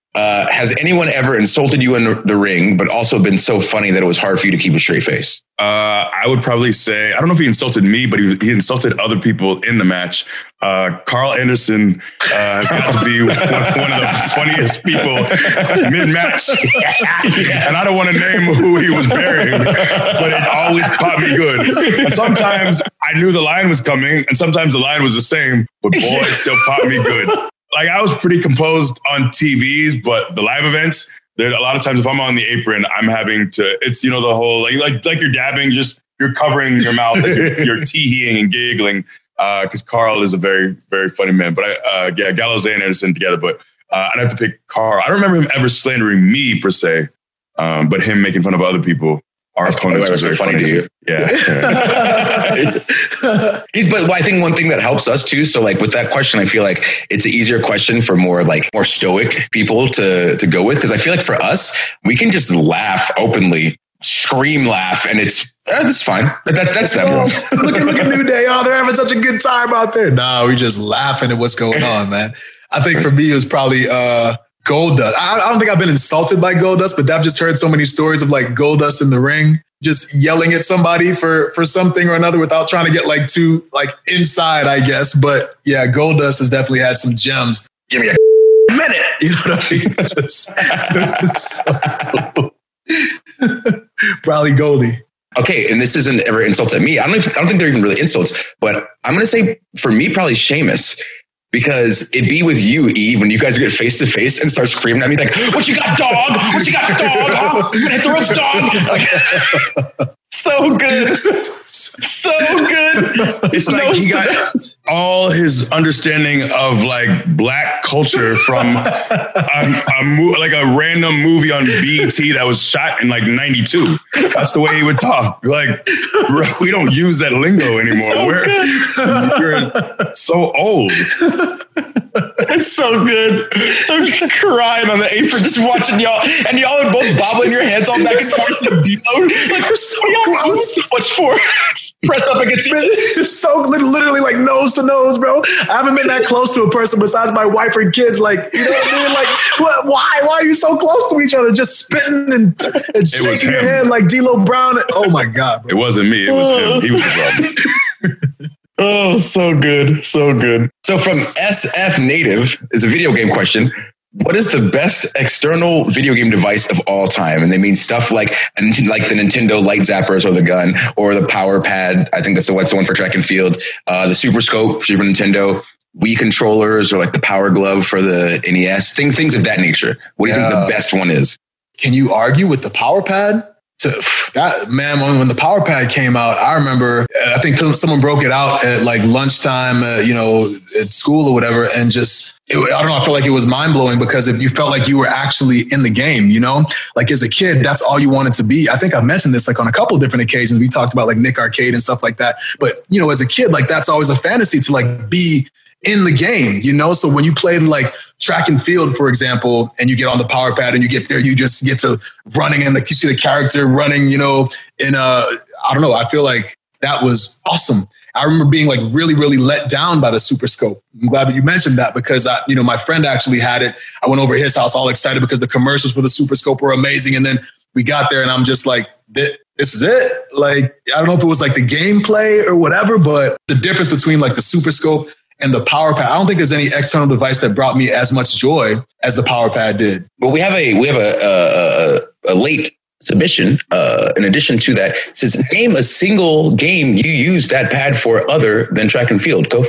Uh, has anyone ever insulted you in the ring, but also been so funny that it was hard for you to keep a straight face? Uh, I would probably say I don't know if he insulted me, but he, he insulted other people in the match. Uh, Karl Anderson uh, has got to be one, one of the funniest people mid match, and I don't want to name who he was burying, but it always popped me good. And sometimes I knew the line was coming, and sometimes the line was the same, but boy, it still popped me good. Like I was pretty composed on TVs, but the live events, there a lot of times if I'm on the apron, I'm having to. It's you know the whole like like like you're dabbing, just you're covering your mouth, like you're, you're teeing and giggling. Because Karl is a very very funny man, but I uh, yeah Gallows and Anderson together, but uh, I'd have to pick Karl. I don't remember him ever slandering me per se, um, but him making fun of other people. Our That's opponents why was very so funny, funny to you. Yeah. He's, but I think one thing that helps us too. So, like with that question, I feel like it's an easier question for more like more stoic people to to go with because I feel like for us, we can just laugh openly, scream, laugh, and it's eh, that's fine. But that's that's them. Oh, look at look at New Day. Oh, they're having such a good time out there. Nah, we're just laughing at what's going on, man. I think for me it was probably uh Goldust. I, I don't think I've been insulted by Goldust, but I've just heard so many stories of like Goldust in the ring, just yelling at somebody for for something or another without trying to get like too like inside, I guess. But yeah, Goldust has definitely had some gems. Give me a minute. You know what I mean? Probably Goldie. okay, and this isn't ever insults at me. I don't even, I don't think they're even really insults, but I'm gonna say for me, probably Sheamus. Because it'd be with you, Eve, when you guys get face to face and start screaming at me like, "What you got, dog? What you got, dog? Huh? You gonna hit the dog?" Like, so good, so good. It's like he got all his understanding of like black culture from a, a mo- like a random movie on BET that was shot in like '92. That's the way he would talk. Like we don't use that lingo anymore. So We're, we're so old. It's so good. I'm just crying on the apron just watching y'all, and y'all are both bobbling your heads all back and forth. in the. Like we're so close. So much for pressed up against each other. It's so literally like nose to nose, bro. I haven't been that close to a person besides my wife or kids. Like, you know what I mean? Like, what, why? Why are you so close to each other? Just spitting and, and shaking your him. hand like D'Lo Brown. Oh my god, Bro. It wasn't me. It was him. He was the problem. Oh, so good, so good. So from SF Native, it's a video game question. What is the best external video game device of all time? And they mean stuff like like the Nintendo Light Zappers or the gun or the Power Pad. I think that's the, what's the one for track and field. Uh, the Super Scope for Super Nintendo. Wii controllers or like the Power Glove for the NES. Things things of that nature. What do you think the best one is? Can you argue with the power pad? To, that man, when, when the power pad came out, I remember. uh, I think someone broke it out at like lunchtime, uh, you know, at school or whatever, and just it, I don't know. I felt like it was mind blowing because if you felt like you were actually in the game, you know, like as a kid, that's all you wanted to be. I think I've mentioned this like on a couple different occasions. We talked about like Nick Arcade and stuff like that. But you know, as a kid, like that's always a fantasy to like be in the game, you know? So when you played like track and field, for example, and you get on the power pad and you get there, you just get to running and like you see the character running, you know, in a, I don't know, I feel like that was awesome. I remember being like really, really let down by the super scope. I'm glad that you mentioned that because I, you know, my friend actually had it. I went over his house all excited because the commercials for the super scope were amazing. And then we got there and I'm just like, this is it. Like, I don't know if it was like the gameplay or whatever, but the difference between like the super scope and the power pad. I don't think there's any external device that brought me as much joy as the power pad did. Well, we have a we have a a, a, late submission. Uh, in addition to that, says name a single game you use that pad for other than track and field. Kof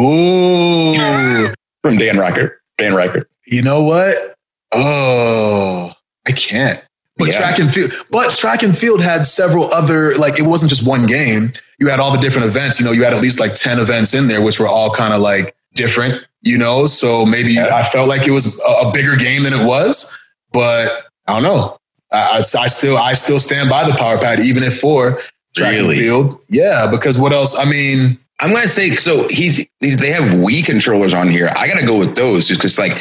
Ooh, from Dan Riker. Dan Riker. you know what? Oh, I can't. But Yeah. track and field, but track and field had several other like it wasn't just one game. You had all the different events. You know, you had at least like ten events in there, which were all kind of like different. You know, so maybe I felt like it was a, bigger game than it was. But I don't know. I, I, I still I still stand by the power pad, even if for track Really? and field. Yeah, because what else? I mean, I'm gonna say so. He's, he's they have Wii controllers on here. I gotta go with those just because like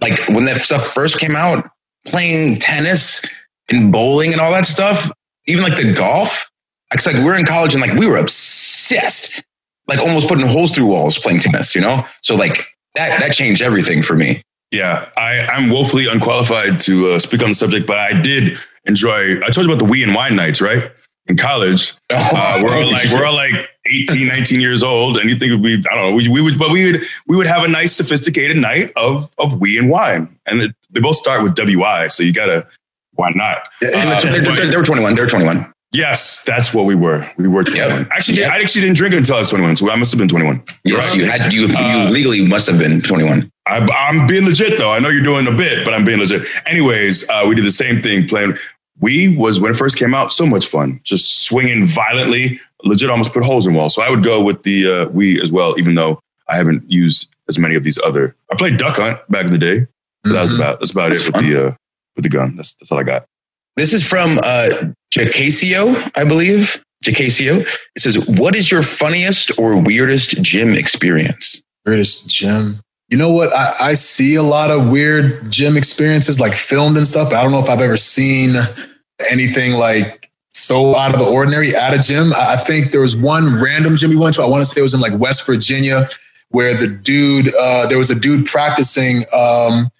like when that stuff first came out, playing tennis and bowling and all that stuff, even like the golf. It's like we're in college and like we were obsessed, like almost putting holes through walls playing tennis. You know, so like that that changed everything for me. Yeah, I, I'm woefully unqualified to uh, speak on the subject, but I did enjoy. I told you about the Wii and Wine nights, right? In college, uh, we're all like we're all like 18, 19 years old, and you think we I don't know we, we would, but we would we would have a nice sophisticated night of of Wii and wine, and it, they both start with WI, so you gotta why not? Uh, they're, they're 21. They're 21. Yes, that's what we were. We were 21. Yep. Actually, Yep. I actually didn't drink until I was 21, so I must have been 21. Yes, you had you Uh, you legally must have been 21. I, I'm being legit though. I know you're doing a bit, but I'm being legit. Anyways, uh, we did the same thing playing. We was when it first came out, so much fun, just swinging violently. Legit, almost put holes in walls. So I would go with the uh, we as well, even though I haven't used as many of these other. I played Duck Hunt back in the day. But That was Mhm. about that's about That's it with the uh, with the gun. That's that's all I got. This is from uh, Jacasio, I believe. Jacasio. It says, "What is your funniest or weirdest gym experience?" Weirdest gym. You know what? I, I see a lot of weird gym experiences, like filmed and stuff. I don't know if I've ever seen anything like so out of the ordinary at a gym. I, I think there was one random gym we went to. I want to say it was in like West Virginia, where the dude, uh, there was a dude practicing. Um,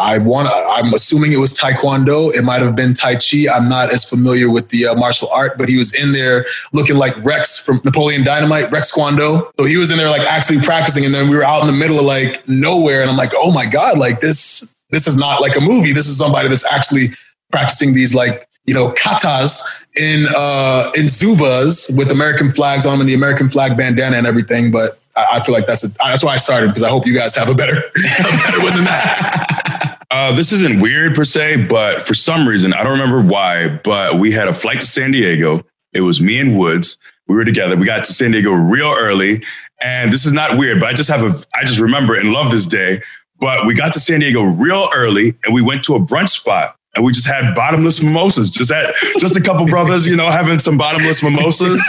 I want. I'm assuming it was Taekwondo. It might have been Tai Chi. I'm not as familiar with the uh, martial art, but he was in there looking like Rex from Napoleon Dynamite, Rex Kwon Do. So he was in there like actually practicing, and then we were out in the middle of like nowhere, and I'm like, oh my god, like this. This is not like a movie. This is somebody that's actually practicing these like you know, katas in uh, in Zubaz with American flags on them and the American flag bandana and everything. But I, I feel like that's a, that's why I started because I hope you guys have a better a better one than that. Uh, this isn't weird per se, but for some reason, I don't remember why, but we had a flight to San Diego. It was me and Woods. We were together. We got to San Diego real early. And this is not weird, but I just have a, I just remember and love this day. But we got to San Diego real early and we went to a brunch spot and we just had bottomless mimosas. Just had just a couple brothers, you know, having some bottomless mimosas.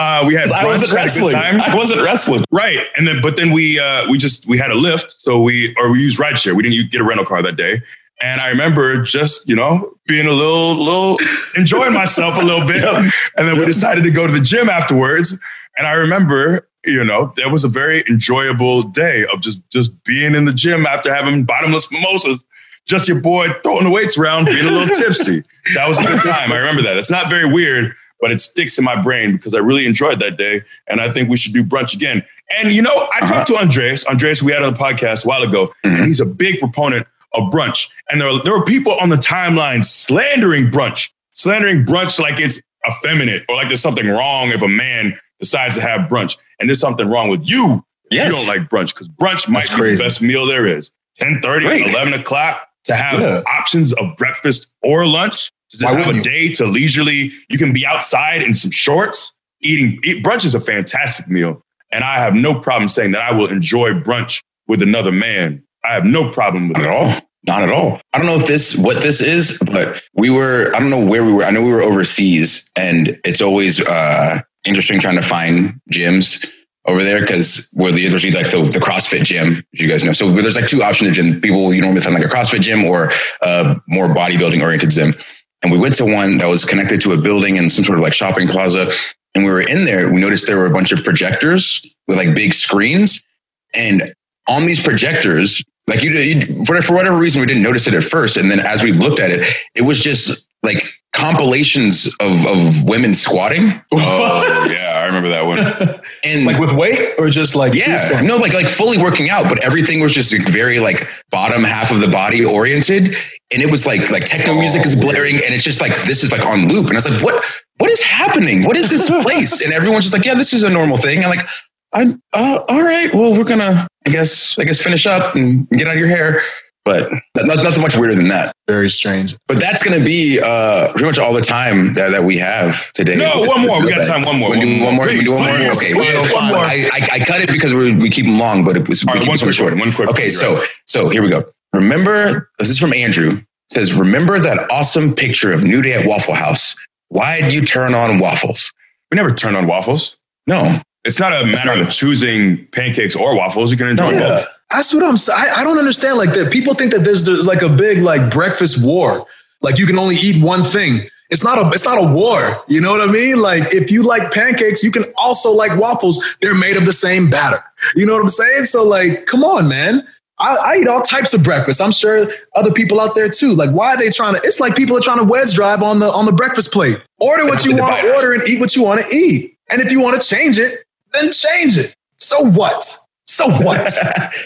Uh, we had I wasn't wrestling. I wasn't wrestling. Right, and then but then we uh, we just we had a Lyft, so we or we used rideshare. We didn't get a rental car that day. And I remember just, you know, being a little, little enjoying myself a little bit. And then we decided to go to the gym afterwards. And I remember, you know, that was a very enjoyable day of just, just being in the gym after having bottomless mimosas. Just your boy throwing the weights around, being a little tipsy. That was a good time. I remember that. It's not very weird, but it sticks in my brain because I really enjoyed that day. And I think we should do brunch again. And, you know, I talked to Andreas. Andreas, we had on the podcast a while ago, and mm-hmm. he's a big proponent of brunch. And there, there were people on the timeline slandering brunch, slandering brunch like it's effeminate or like there's something wrong if a man decides to have brunch. And there's something wrong with you Yes. you don't like brunch because brunch might be crazy. the best meal there is. 10 30, 11 o'clock to have Yeah. options of breakfast or lunch. Just Why have a you? day to leisurely, you can be outside in some shorts. Eating eat, brunch is a fantastic meal. And I have no problem saying that I will enjoy brunch with another man. I have no problem with it. at all. Not at all. I don't know if this what this is, but we were. I don't know where we were. I know we were overseas, and it's always uh, interesting trying to find gyms over there because where the, there's like the, the CrossFit gym, as you guys know. So there's like two options of gym. People you normally find like a CrossFit gym or a more bodybuilding oriented gym. And we went to one that was connected to a building and some sort of like shopping plaza. And we were in there. We noticed there were a bunch of projectors with like big screens, and on these projectors, like you, you for, for whatever reason, we didn't notice it at first. And then as we looked at it, it was just like compilations of, of women squatting. Oh, yeah, I remember that one. And like with weight or just like yeah, no, like like fully working out, but everything was just like very like bottom half of the body oriented, and it was like like techno music is blaring, and it's just like this is like on loop, and I was like, what what is happening? What is this place? and everyone's just like, yeah, this is a normal thing. I'm like, I uh, all right, well, we're gonna I guess I guess finish up and get out of your hair, but not, nothing much weirder than that. very strange. But that's gonna be uh pretty much all the time that, that we have today. No, This- one more. We got time. One more. We do one more. we do one more. Please, Okay, please, one more. I, I, I cut it because we we keep them long, but it was we right, keep one it quick short. one. One quick. Okay, one. so so here we go. Remember, this is from Andrew. It says, remember that awesome picture of New Day at Waffle House. Why did you turn on waffles? we never turn on waffles. No, It's not a matter not of a- choosing pancakes or waffles. You can enjoy No, yeah. That's what I'm saying. I don't understand. Like that, people think that there's there's like a big like breakfast war. Like you can only eat one thing. It's not a it's not a war. You know what I mean? Like if you like pancakes, you can also like waffles. They're made of the same batter. You know what I'm saying? So like, come on, man. I, I eat all types of breakfast. I'm sure other people out there too. Like, why are they trying to? It's like people are trying to wedge drive on the on the breakfast plate. Order what you want order and eat what you want to eat. And if you want to change it, then change it. So what? So what?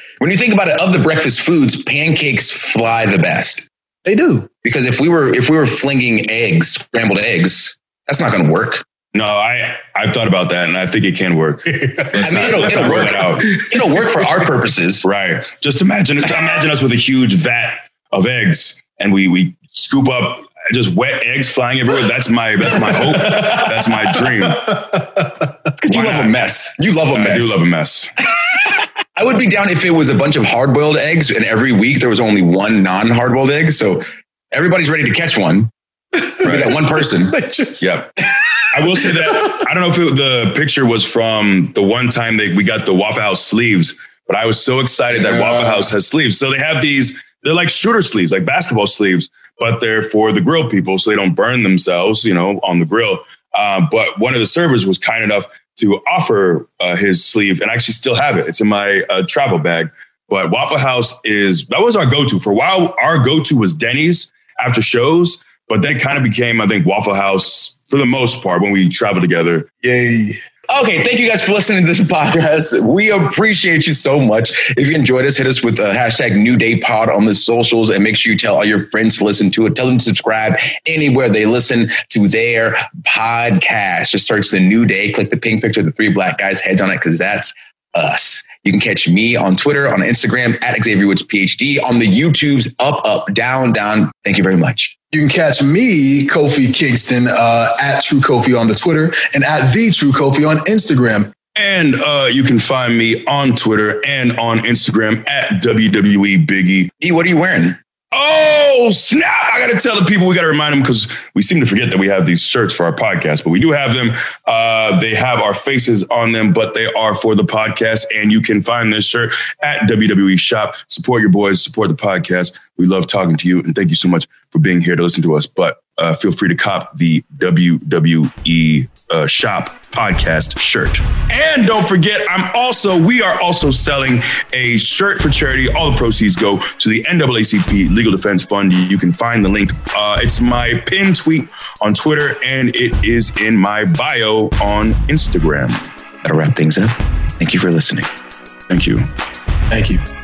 when you think about it, of the breakfast foods, pancakes fly the best. they do. Because if we were if we were flinging eggs, scrambled eggs, that's not going to work. No, I I've thought about that, and I think it can work. I mean, it'll, it'll work. It'll work for our purposes. Right. Just imagine imagine us with a huge vat of eggs, and we we scoop up just wet eggs flying everywhere. That's my that's my hope. That's my dream. Because you Why love not? a mess. You love a I mess. I do love a mess. I would be down if it was a bunch of hard boiled eggs and every week there was only one non hard boiled egg. So everybody's ready to catch one. Maybe that one person. Yep. I will say that I don't know if it, the picture was from the one time they we got the Waffle House sleeves, but I was so excited that Waffle House has sleeves. So they have these. They're like shooter sleeves, like basketball sleeves, but they're for the grill people, so they don't burn themselves, you know, on the grill. Uh, but one of the servers was kind enough to offer uh, his sleeve, and I actually still have it. It's in my uh, travel bag. But Waffle House is that was our go-to for a while. Our go-to was Denny's after shows, but then it kind of became, I think, Waffle House for the most part when we traveled together. Yay. Okay, thank you guys for listening to this podcast. We appreciate you so much. If you enjoyed us, hit us with the hashtag New Day Pod on the socials and make sure you tell all your friends to listen to it. Tell them to subscribe anywhere they listen to their podcast. Just search the New Day, click the pink picture of the three black guys' heads on it because that's us. You can catch me on Twitter, on Instagram at Xavier Woods PhD, on the YouTubes up, up, down, down. Thank you very much. You can catch me, Kofi Kingston, uh, at True Kofi on the Twitter and at the True Kofi on Instagram. And uh, you can find me on Twitter and on Instagram at WWE Biggie. E, what are you wearing? Oh, snap. I got to tell the people, we got to remind them because we seem to forget that we have these shirts for our podcast, but we do have them. Uh, they have our faces on them, but they are for the podcast. And you can find this shirt at WWE Shop. Support your boys, support the podcast. We love talking to you. And thank you so much for being here to listen to us. But uh, feel free to cop the WWE uh, Shop podcast shirt. And don't forget, I'm also, we are also selling a shirt for charity. All the proceeds go to the NAACP Legal Defense Fund. You can find the link. Uh, it's my pin tweet on Twitter and it is in my bio on Instagram. That'll wrap things up. Thank you for listening. Thank you. Thank you.